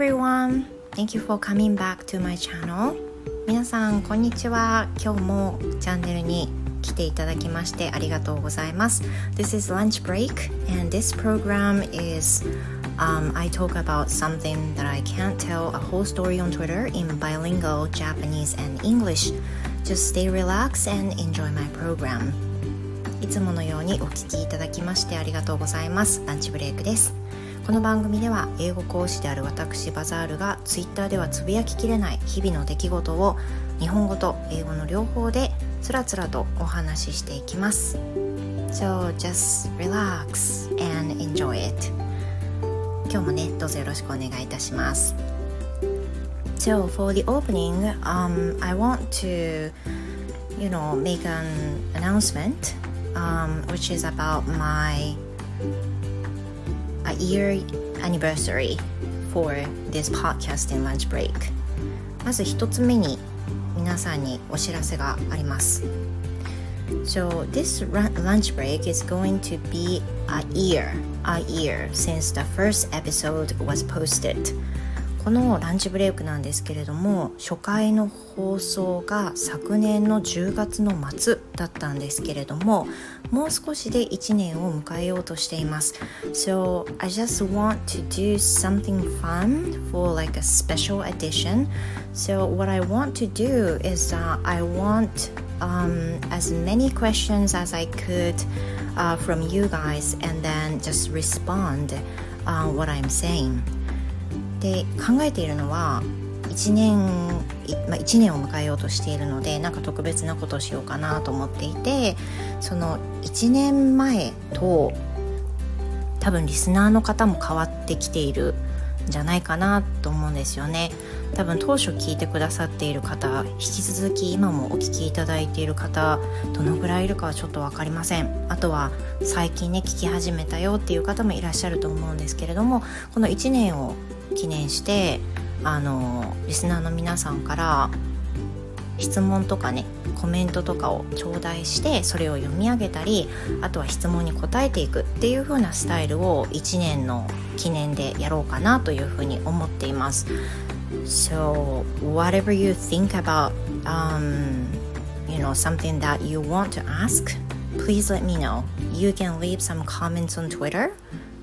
everyone! Thank you for coming back to my channel. 皆さん、こんにちは。今日もチャンネルに来ていただきましてありがとうございます。This is lunch break and this program is um, I talk about something that I can't tell a whole story on Twitter in bilingual Japanese and English. Just stay relaxed and enjoy my program. いつものようにお聞きいただきましてありがとうございます。ランチブレイクです。この番組では英語講師である私バザールが Twitter ではつぶやききれない日々の出来事を日本語と英語の両方でつらつらとお話ししていきます So just relax and enjoy it 今日もねどうぞよろしくお願いいたします So for the opening um, I want to you know make an announcement um, which is about my a year anniversary for this podcasting lunch break まず一つ目に皆さんにお知らせがあります So this lunch break is going to be a year a year since the first episode was posted このランチブレイクなんですけれども初回の放送が昨年の10月の末だったんですけれどももう少しで1年を迎えようとしています So I just want to do something fun for like a special edition So what I want to do is uh, I want um, as many questions as I could uh, from you guys and then just respond uh, what I'm saying で考えているのは 1年、まあ、1年を迎えようとしているのでなんか特別なことをしようかなと思っていてその1年前と多分リスナーの方も変わってきているんじゃないかなと思うんですよね。多分当初聞いてくださっている方引き続き今もお聞きいただいている方どのぐらいいるかはちょっと分かりません。あとは最近ね聞き始めたよっていう方もいらっしゃると思うんですけれどもこの1年を記念してあのリスナーの皆さんから質問とかねコメントとかを頂戴してそれを読み上げたりあとは質問に答えていくっていう風なスタイルを1年の記念でやろうかなというふうに思っています。So whatever you think about um, you know something that you want to ask please let me know. You can leave some comments on Twitter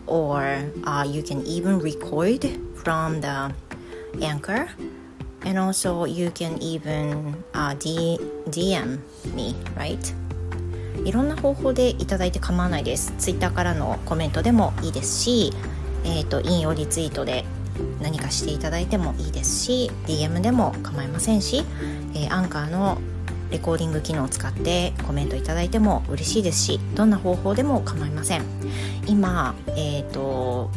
or uh, you can even record from the anchor. And also you can even uh, D DM me right? いろんな方法でいただいて構わないです。Twitter からのコメントでもいいですし、えーと、引用リツイートで何かしていただいてもいいですし DM でも構いませんし、えー、アンカーのレコーディング機能を使ってコメントいただいても嬉しいですしどんな方法でも構いません。今えっ、ー、と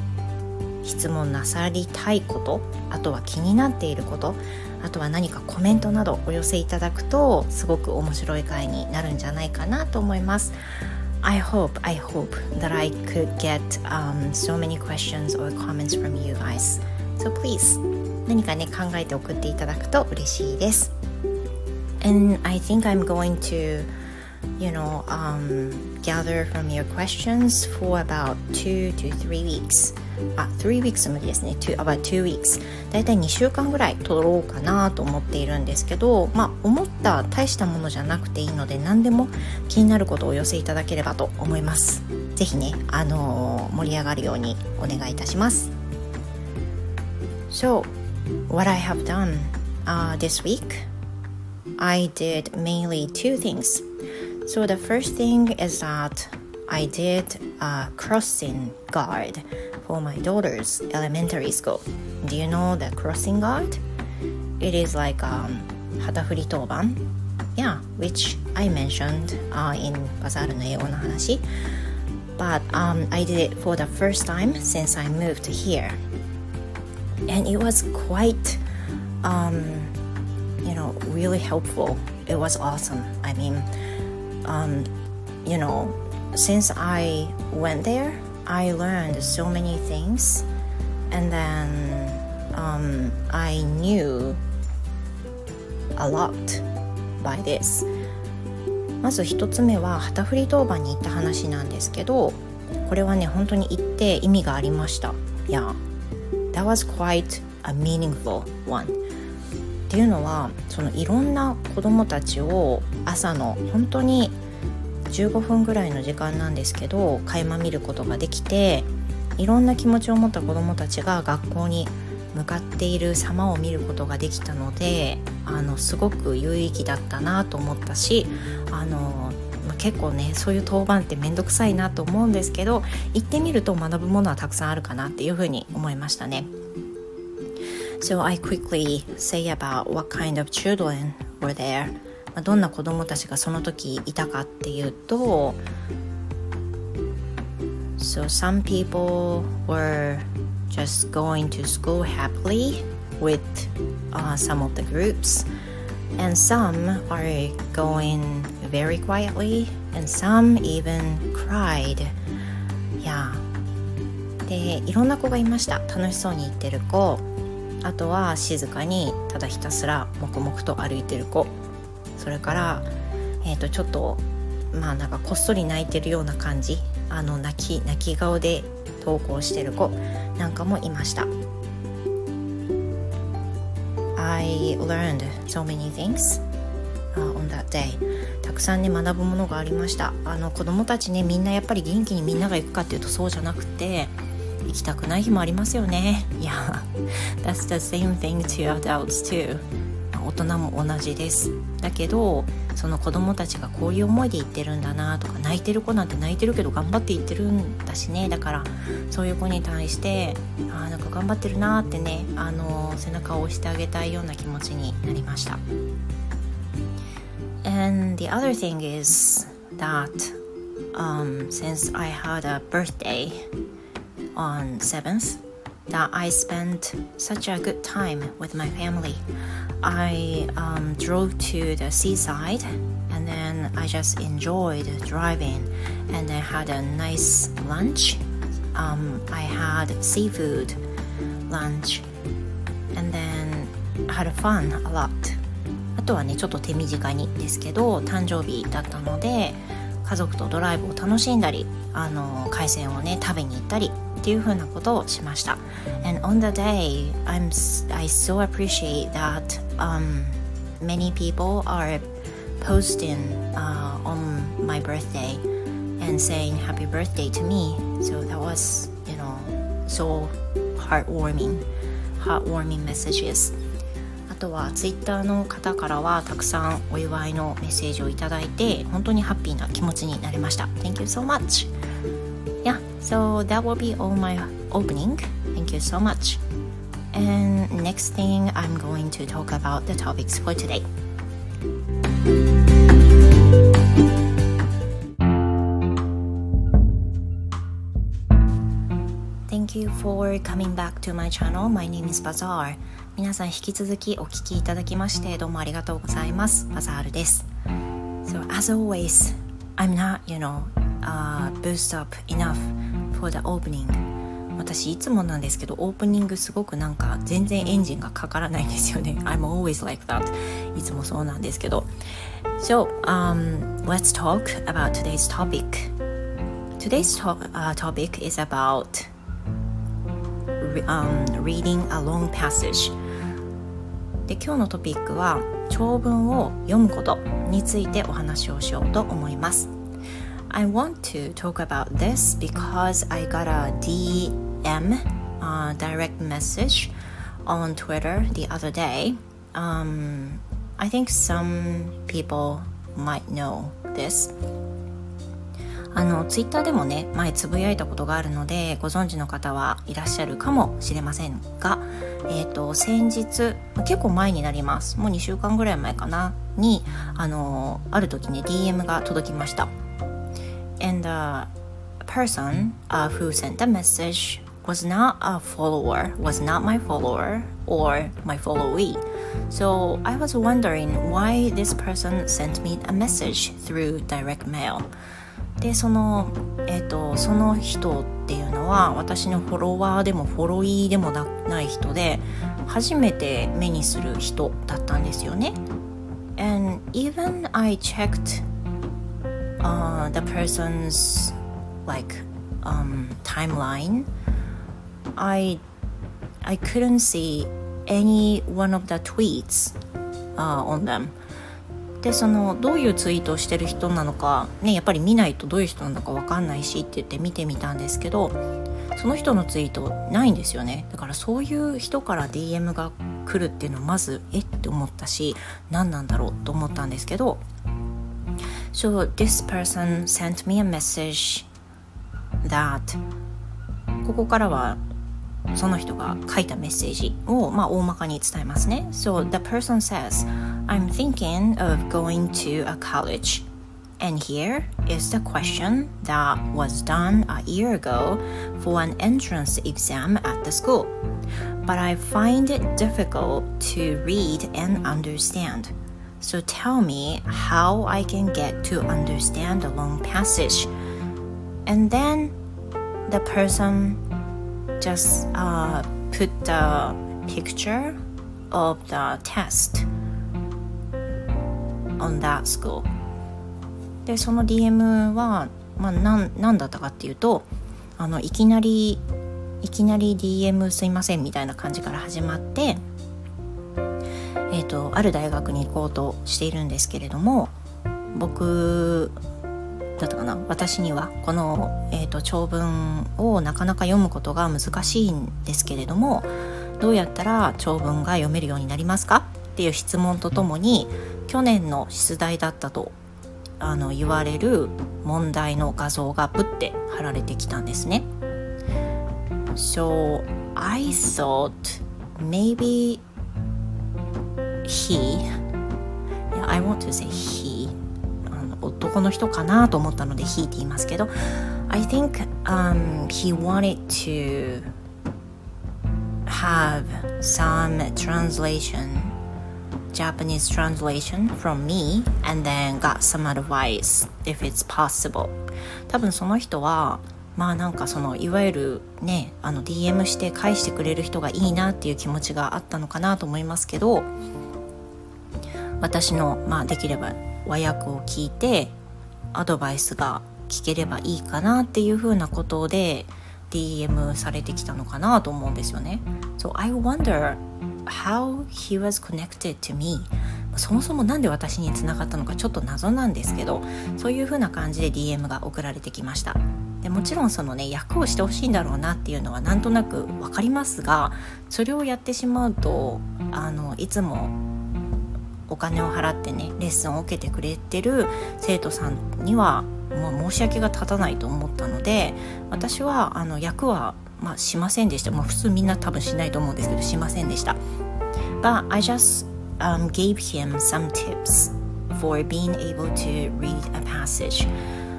質問なさりたいことあとは気になっていることあとは何かコメントなどお寄せいただくとすごく面白い回になるんじゃないかなと思います I hope, I hope that I could get、um, so many questions or comments from you guys. So please, 何かね考えて送っていただくと嬉しいです。And I think I'm going to you know, um, gather from your questions for about two to three weeks. あ、3 weeks 無理ですね。to, about two weeks. だいたい2週間ぐらい取ろうかなと思っているんですけど、まあ、思った大したものじゃなくていいので、何でも気になることをお寄せいただければと思います。ぜひね、あのー、盛り上がるようにお願いいたします。So, what I have done、uh, this week, I did mainly two things. So the first thing is that I did a crossing guard for my daughter's elementary school. Do you know the crossing guard? It is like um, hatafuri toban. Yeah, which I mentioned uh, in Bazaar no Eigo no Hanashi. But um, I did it for the first time since I moved here. And it was quite, um, you know, really helpful. It was awesome. I mean, um, you know, since I went there, I learned so many things, and then um, I knew a lot by this. まず一つ目は旗振り当番に行った話なんですけどこれはね本当に行って意味がありました。Yeah, that was quite a meaningful one っていうのはそのいろんな子どもたちを朝の本当に15分ぐらいの時間なんですけど垣間見ることができていろんな気持ちを持った子どもたちが学校に向かっている様を見ることができたのであのすごく有意義だったなと思ったしあの結構ねそういう当番って面倒くさいなと思うんですけど行ってみると学ぶものはたくさんあるかなっていうふうに思いましたね。So I quickly say about what kind of children were there. どんな子供たちがその時いたかっていうと So some people were just going to school happily with uh, some of the groups and some are going very quietly and some even cried yeah でいろんな子がいました楽しそうに行ってる子あとは静かにただひたすら黙々と歩いてる子それから、えー、とちょっとまあなんかこっそり泣いてるような感じ。あの泣き泣き顔で投稿してる子なんかもいました。I learned so many things、on that day. たくさんね学ぶものがありました。あの子供たちねみんなやっぱり元気にみんなが行くかっていうとそうじゃなくて行きたくない日もありますよね。いや That's the same thing to adults too. 大人も同じです。だけどその子供たちがこういう思いで言ってるんだなとか泣いてる子なんて泣いてるけど頑張って言ってるんだしね。だからそういう子に対してあなんか頑張ってるなってねあの背中を押してあげたいような気持ちになりました。And the other thing is that um, since I had a birthday on 7th that I spent such a good time with my family. I um, drove to the seaside and then I just enjoyed driving and I had a nice lunch. Um, I had seafood lunch and then had fun a lot. あとはねちょっと手短にですけど誕生日だったので家族とドライブを楽しんだりあの海鮮をね食べに行ったりっていうふうなことをしました。And on the day, I'm, I so appreciate that um, many people are posting uh, on my birthday and saying happy birthday to me. So that was, you know, so heartwarming, heartwarming messages. あとはツイッターの方からはたくさんお祝いのメッセージをいただいて本当にハッピーな気持ちになりました。Thank you so much! yeah so that will be all my opening thank you so much and next thing i'm going to talk about the topics for today Thank you for coming back to my channel. My name is Bazaar. 皆さん引き続きお聞きいただきましてどうもありがとうございます。バザールです。So as always, I'm not, you know, uh, boost up enough for the opening 私いつもなんですけどオープニングすごくなんか全然エンジンがかからないんですよね I'm always like that いつもそうなんですけど So um, let's talk about today's topic Today's to uh, topic is about um, reading a long passage で今日のトピックは長文を読むことについてお話をしようと思います I want to talk about this because I got a DM, uh, direct message on Twitter the other day. Um, I think some people might know this. あのツイッターでもね前つぶやいたことがあるのでご存知の方はいらっしゃるかもしれませんが、えーと、先日結構前になりますもう2週間ぐらい前かなにあのある時ね DM が届きました and the person uh, who sent the message was not a follower, was not my follower or my followee. So I was wondering why this person sent me a message through direct mail. でその,、えーと、その人っていうのは私のフォロワーでもフォロイーでもない人で初めて目にする人だったんですよね。And even I checked uh, the person's like um, timeline, I I couldn't see any one of the tweets、uh, on them. でそのどういうツイートをしてる人なのか、ね、やっぱり見ないとどういう人なのか分かんないしって言って見てみたんですけどその人のツイートないんですよね。だからそういう人から DM が来るっていうのはまずえって思ったし何なんだろう？と思ったんですけど So this person sent me a message that ここからはその人が書いたメッセージを、まあ、大まかに伝えますね。So the person says, I'm thinking of going to a college. And here is the question that was done a year ago for an entrance exam at the school. But I find it difficult to read and understand. So tell me how I can get to understand the long passage. And then the person just uh, put the picture of the test on that school でその DM は、まあ、なんなんだったかっていうとあのいきなりいきなり DM すいませんみたいな感じから始まってと、ある大学に行こうとしているんですけれども僕だったかな私にはこの、えーと、長文をなかなか読むことが難しいんですけれどもどうやったら長文が読めるようになりますか？っていう質問とともに去年の出題だったとあの言われる問題の画像がプって貼られてきたんですね。So I thought maybe he I want to say he あの男の人かなと思ったので he って言いますけど I think、um, he wanted to have some translation Japanese translation from me and then got some advice if it's possible 多分その人はまあなんかそのいわゆるねあの DM して返してくれる人がいいなっていう気持ちがあったのかなと思いますけど私の、まあ、できれば和訳を聞いてアドバイスが聞ければいいかなっていうふうなことで DM されてきたのかなと思うんですよね。So I wonder how he was connected to me そもそも何で私につながったのかちょっと謎なんですけどそういうふうな感じで DM が送られてきましたでもちろんそのね役をしてほしいんだろうなっていうのはなんとなく分かりますがそれをやってしまうとあのいつもお金を払ってねレッスンを受けてくれてる生徒さんにはもう申し訳が立たないと思ったので私はあの役は、まあ、しませんでした、まあ、普通みんな多分しないと思うんですけどしませんでした。But I just、um, gave him some tips for being able to read a passage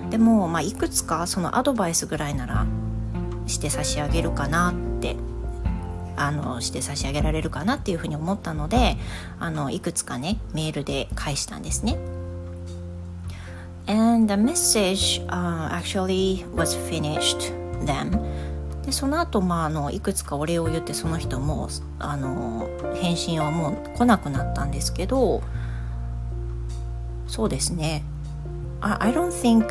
でも、まあ、いくつかそのアドバイスぐらいならして差し上げるかなってあのして差し上げられるかなっていうふうに思ったのであのいくつかねメールで返したんですね。And the message、uh, actually was finished then. でその後、まああのいくつかお礼を言ってその人もあの返信はもう来なくなったんですけどそうですね I, I don't think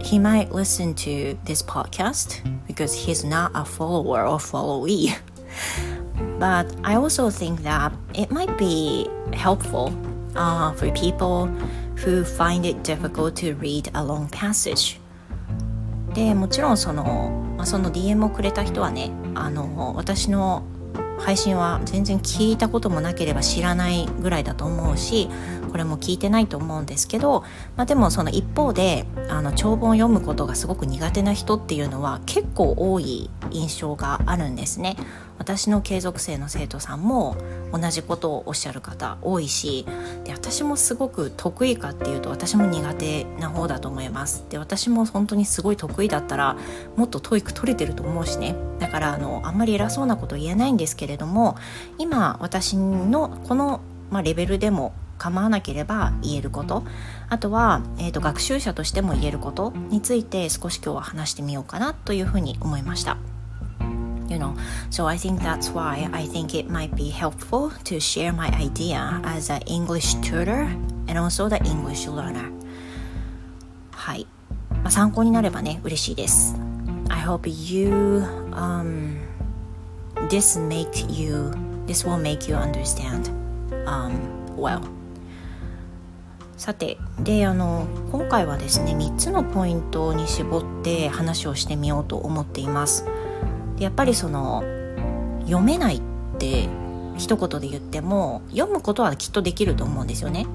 he might listen to this podcast because he's not a follower or followee But I also think that it might be helpful uh, for people who find it difficult to read a long passage. でもちろんその,、まあ、その DM をくれた人はねあの私の配信は全然聞いたこともなければ知らないぐらいだと思うしこれも聞いてないと思うんですけど、まあ、でもその一方であの長文を読むことがすごく苦手な人っていうのは結構多い印象があるんですね。私の継続生の生徒さんも同じことをおっしゃる方多いしで私もすごく得意かっていうと私も苦手な方だと思います。で私も本当にすごい得意だったらもっと TOEIC 取れてると思うしね。だからあのあんまり偉そうなこと言えないんですけれども今私のこの、まあ、レベルでも構わなければ言えること。あとは、えーと学習者としても言えることについて少し今日は話してみようかなというふうに思いました。You know so i think that's why i think it might be helpful to share my idea as an english tutor and also the english learner はい、まあ、参考になればね嬉しいです I hope you、um, this make you this will make you understand、um, well さてであの今回はですね3つのポイントに絞って話をしてみようと思っていますでやっぱりその読めないって一言で言っても読むことはきっとできると思うんですよね。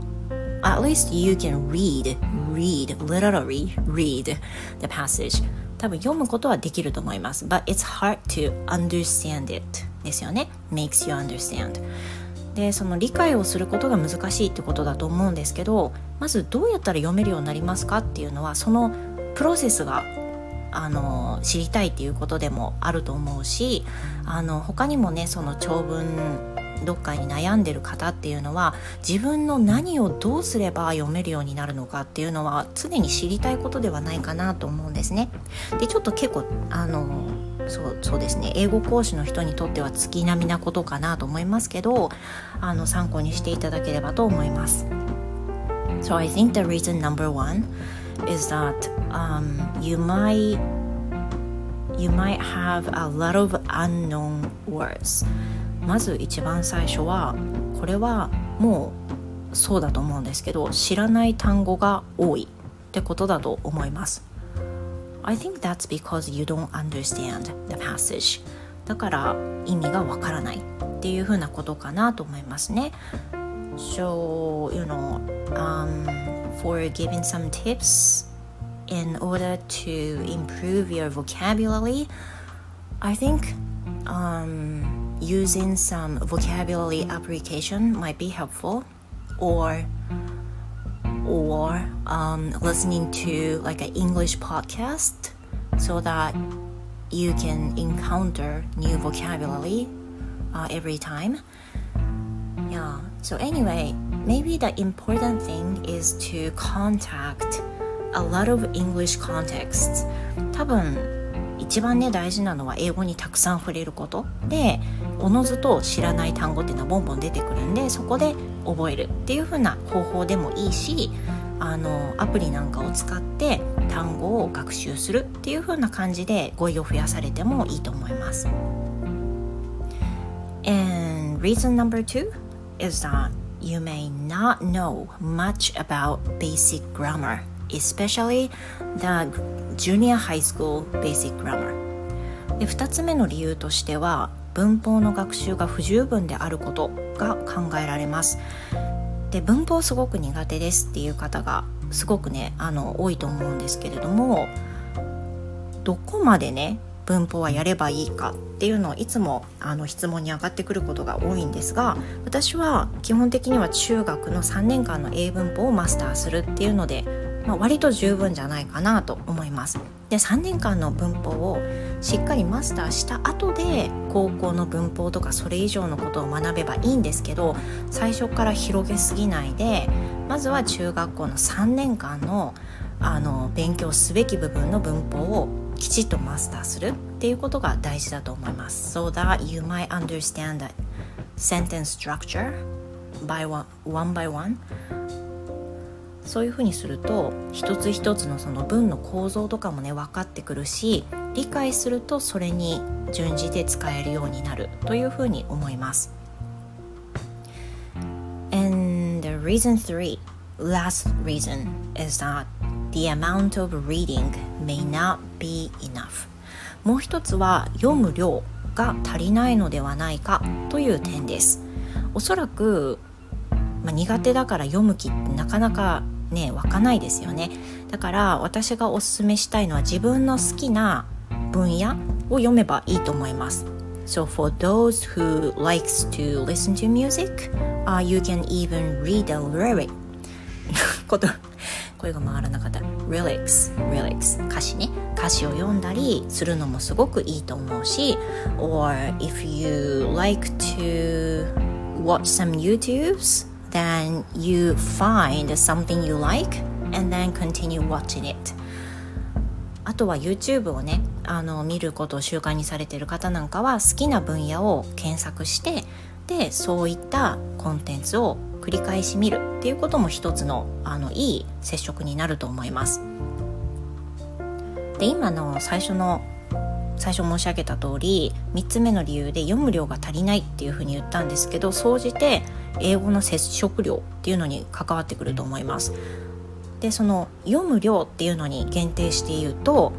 At least you can read, read, literally read the passage. 多分読むことはできると思います。But it's hard to understand it ですよね。Makes you understand. でその理解をすることが難しいってことだと思うんですけどまずどうやったら読めるようになりますかっていうのはそのプロセスがあの知りたいっていうことでもあると思うしあの他にもねその長文読解に悩んでる方っていうのは自分の何をどうすれば読めるようになるのかっていうのは常に知りたいことではないかなと思うんですね。でちょっと結構あのそうそうですね英語講師の人にとっては月並みなことかなと思いますけどあの参考にしていただければと思います。So I think the reason number one is that um, you might you might have a lot of unknown words まず一番最初はこれはもうそうだと思うんですけど知らない単語が多いってことだと思います I think that's because you don't understand the passage だから意味がわからないっていうふうなことかなと思いますね So, you know, um, for giving some tips in order to improve your vocabulary, I think um, using some vocabulary application might be helpful, or or um, listening to like an English podcast so that you can encounter new vocabulary uh, every time. Yeah. So anyway, maybe the important thing is to contact a lot of English contexts 多分一番ね大事なのは英語にたくさん触れることでおのずと知らない単語っていうのはボンボン出てくるんでそこで覚えるっていう風な方法でもいいしあのアプリなんかを使って単語を学習するっていう風な感じで語彙を増やされてもいいと思います。And reason number two is that you may not know much about basic grammar especially the junior high school basic grammar で2つ目の理由としては文法の学習が不十分であることが考えられますで文法すごく苦手ですっていう方がすごくねあの多いと思うんですけれどもどこまでね文法はやればいいかっていうのをいつもあの質問に上がってくることが多いんですが私は基本的には中学の3年間の英文法をマスターするっていうのでまあ、割と十分じゃないかなと思います。で3年間の文法をしっかりマスターした後で高校の文法とかそれ以上のことを学べばいいんですけど最初から広げすぎないでまずは中学校の3年間のあの勉強すべき部分の文法をきちっとマスターするっていうことが大事だと思います。So that you might understand the sentence structure by one, one by one そういうふうにすると一つ一つのその文の構造とかもね分かってくるし理解するとそれに準じて使えるようになるというふうに思います。And the reason three, last reason is that the amount of reading may not be enough. もう一つは読む量が足りないのではないかという点です。おそらく、まあ、苦手だから読む気ってなかなかね湧かないですよねだから私がおすすめしたいのは自分の好きな分野を読めばいいと思います So for those who likes to listen to music、uh, you can even read a lyric こと声が回らなかった lyrics lyrics 歌詞ね歌詞を読んだりするのもすごくいいと思うし or if you like to watch some YouTubes then you find something you like and then continue watching it あとは YouTube をねあの見ることを習慣にされている方なんかは好きな分野を検索してでそういったコンテンツを繰り返し見るっていうことも一つのあのいい接触になると思います。で今の最初の最初申し上げた通り3つ目の理由で読む量が足りないっていうふうに言ったんですけど総じて英語の接触量っていうのに関わってくると思います。でその読む量っていうのに限定して言うと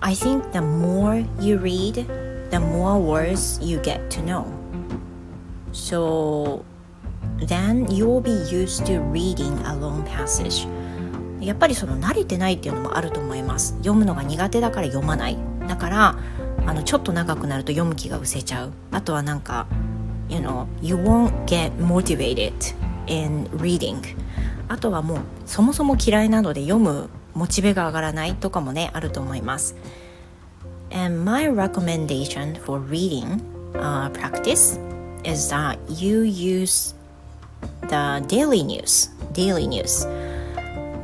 I think the more you read the more words you get to know so then you'll be used to reading a long passage やっぱりその慣れてないっていうのもあると思います読むのが苦手だから読まないだからあのちょっと長くなると読む気が失せちゃうあとはなんか you know you won't get motivated in reading あとはもうそもそも嫌いなので読むモチベが上がらないとかもねあると思います And my recommendation for reading、uh, practice is that you use the daily news daily news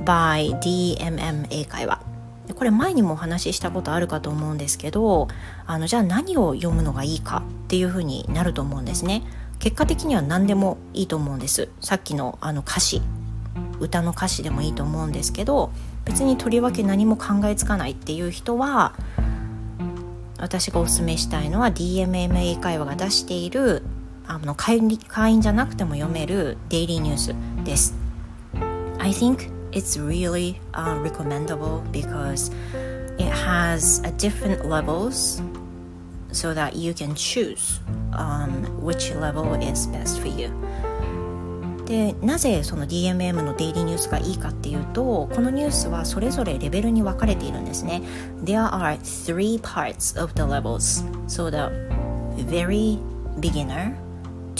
by DMM 英会話。これ前にもお話ししたことあるかと思うんですけどあのじゃあ何を読むのがいいかっていうふうになると思うんですね。結果的には何でもいいと思うんです。さっきのあの歌詞。歌の歌詞でもいいと思うんですけど別にとりわけ何も考えつかないっていう人は私がおすすめしたいのは DMM 英会話が出しているあの会会員じゃなくても読めるデイリーニュースです。I think it's really、uh, recommendable because it has a different levels so that you can choose um, which level is best for you. でなぜその DMM のデイリーニュースがいいかっていうとこのニュースはそれぞれレベルに分かれているんですね There are three parts of the levels so the very beginner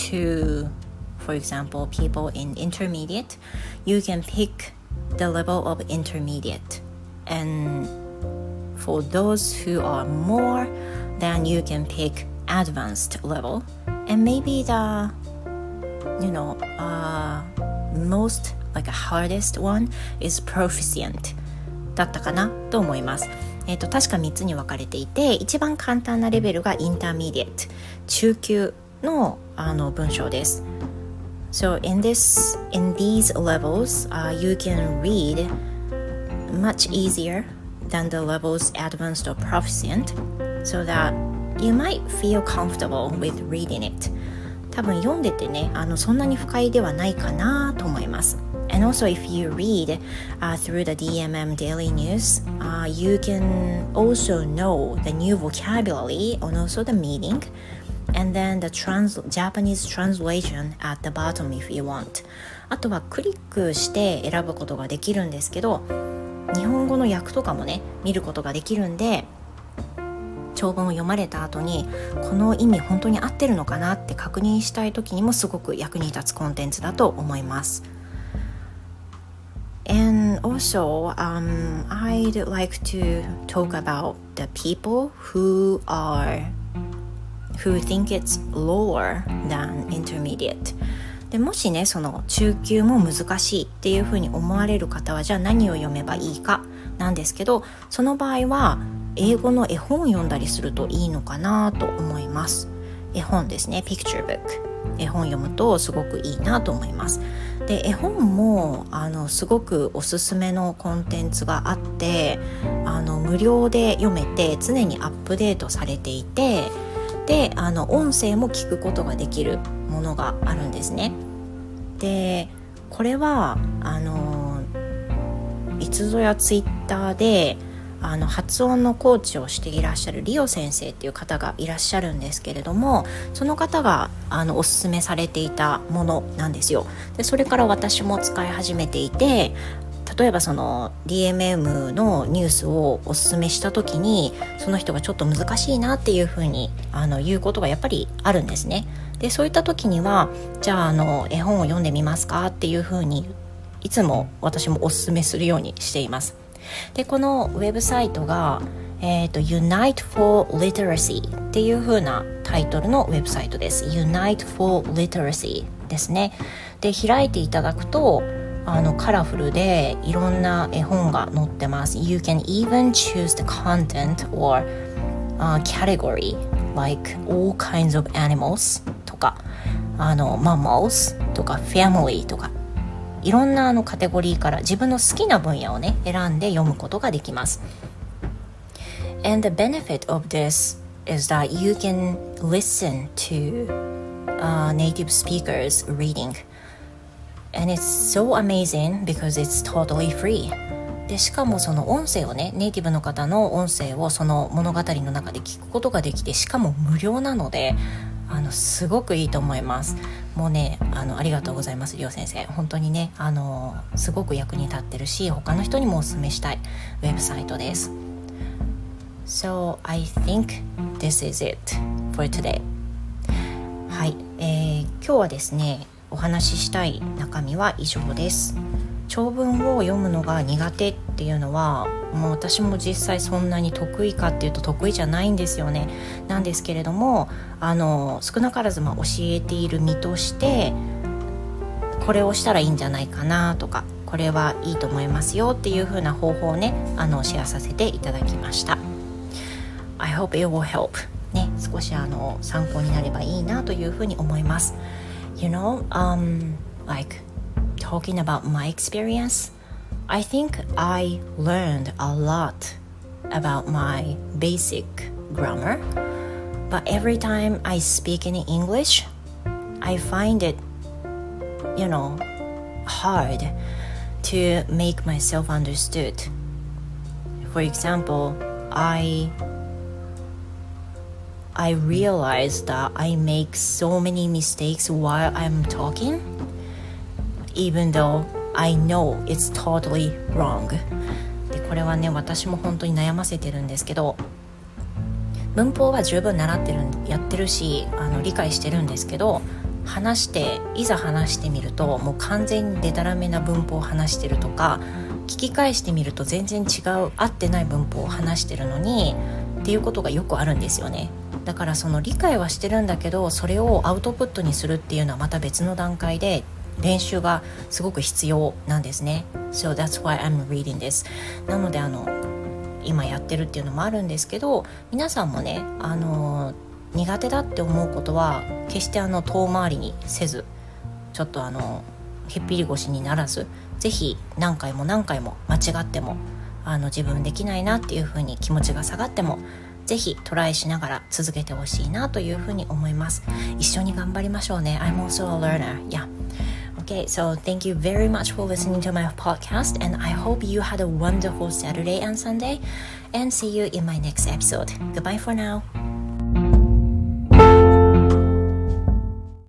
to for example people in intermediate you can pick the level of intermediate and for those who are more then you can pick advanced level and maybe the you know uh, most like a hardest one is proficient だったかなと思います。えーと、確か3つに分かれていて一番簡単なレベルがインターミディエット中級 のあの文章です。So in this in these levels、uh, you can read much easier than the levels advanced or proficient so that you might feel comfortable with reading it 多分読んでてねあのそんなに不快ではないかなと思います And also, if you read uh, through the DMM Daily News, uh, you can also know the new vocabulary and also the meaning, And then the trans Japanese translation at the bottom if you want. あとはクリックして選ぶことができるんですけど、日本語の訳とかもね、見ることができるんで、長文を読まれた後にこの意味本当に合ってるのかなって確認したい時にもすごく役に立つコンテンツだと思います。And also, um, I'd like to talk about the people who are who think it's lower than intermediate. でもしねその中級も難しいっていうふうに思われる方はじゃあ何を読めばいいかなんですけどその場合は英語の絵本を読んだりするといいのかなと思います。絵本ですね Picture Book 絵本読むとすごくいいなと思います。で絵本もあのすごくおすすめのコンテンツがあってあの無料で読めて常にアップデートされていてであの音声も聞くことができるものがあるんですねでこれはあのいつぞやツイッターであの発音のコーチをしていらっしゃるリオ先生っていう方がいらっしゃるんですけれどもその方があのおすすめされていたものなんですよ。でそれから私も使い始めていて例えばその DMM のニュースをおすすめした時にその人がちょっと難しいなっていうふうにあの言うことがやっぱりあるんですね。でそういった時にはじゃああの絵本を読んでみますかっていうふうにいつも私もおすすめするようにしています。でこのウェブサイトが、えーと、Unite for Literacy っていう風なタイトルのウェブサイトです Unite for Literacy ですねで開いていただくとあのカラフルでいろんな絵本が載ってます You can even choose the content or、uh, category like all kinds of animals とかあの mammals とか family とかいろんなあのカテゴリーから自分の好きな分野をね選んで読むことができます。And the benefit of this is that you can listen to uh, native speakers reading. And it's so amazing because it's totally free. でしかもその音声をねネイティブの方の音声をその物語の中で聞くことができてしかも無料なのであのすごくいいと思います。もうねあのありがとうございますりょう先生。本当にねあのすごく役に立ってるし他の人にもお勧めしたいウェブサイトです。So I think this is it for today. はい、えー、今日はですねお話ししたい中身は以上です。長文を読むのが苦手っていうのはもう私も実際そんなに得意かっていうと得意じゃないんですよね。なんですけれどもあの少なからずま教えている身としてこれをしたらいいんじゃないかなとかこれはいいと思いますよっていう風な方法をねあのシェアさせていただきました。I hope it will help ね少しあの参考になればいいなというふうに思います。You know um like talking about my experience I think I learned a lot about my basic grammar, but every time I speak in English, I find it, you know, hard to make myself understood. For example, I I realize that I make so many mistakes while I'm talking, even though I know it's totally wrong. でこれはね私も本当に悩ませてるんですけど文法は十分習ってるやってるしあの理解してるんですけど話していざ話してみるともう完全にデタラメな文法を話してるとか聞き返してみると全然違う合ってない文法を話してるのにっていうことがよくあるんですよね。だからその理解はしてるんだけどそれをアウトプットにするっていうのはまた別の段階で練習がすごく必要なんですね。So that's why I'm reading this. なのであの今やってるっていうのもあるんですけど皆さんもねあの苦手だって思うことは決してあの遠回りにせずちょっとあのへっぴり腰にならず是非何回も何回も間違ってもあの自分できないなっていうふうに気持ちが下がってもぜひトライしながら続けてほしいなというふうに思います一緒に頑張りましょうね I'm also a learner yeah Okay, so thank you very much for listening to my podcast, and I hope you had a wonderful Saturday and Sunday. And see you in my next episode. Goodbye for now.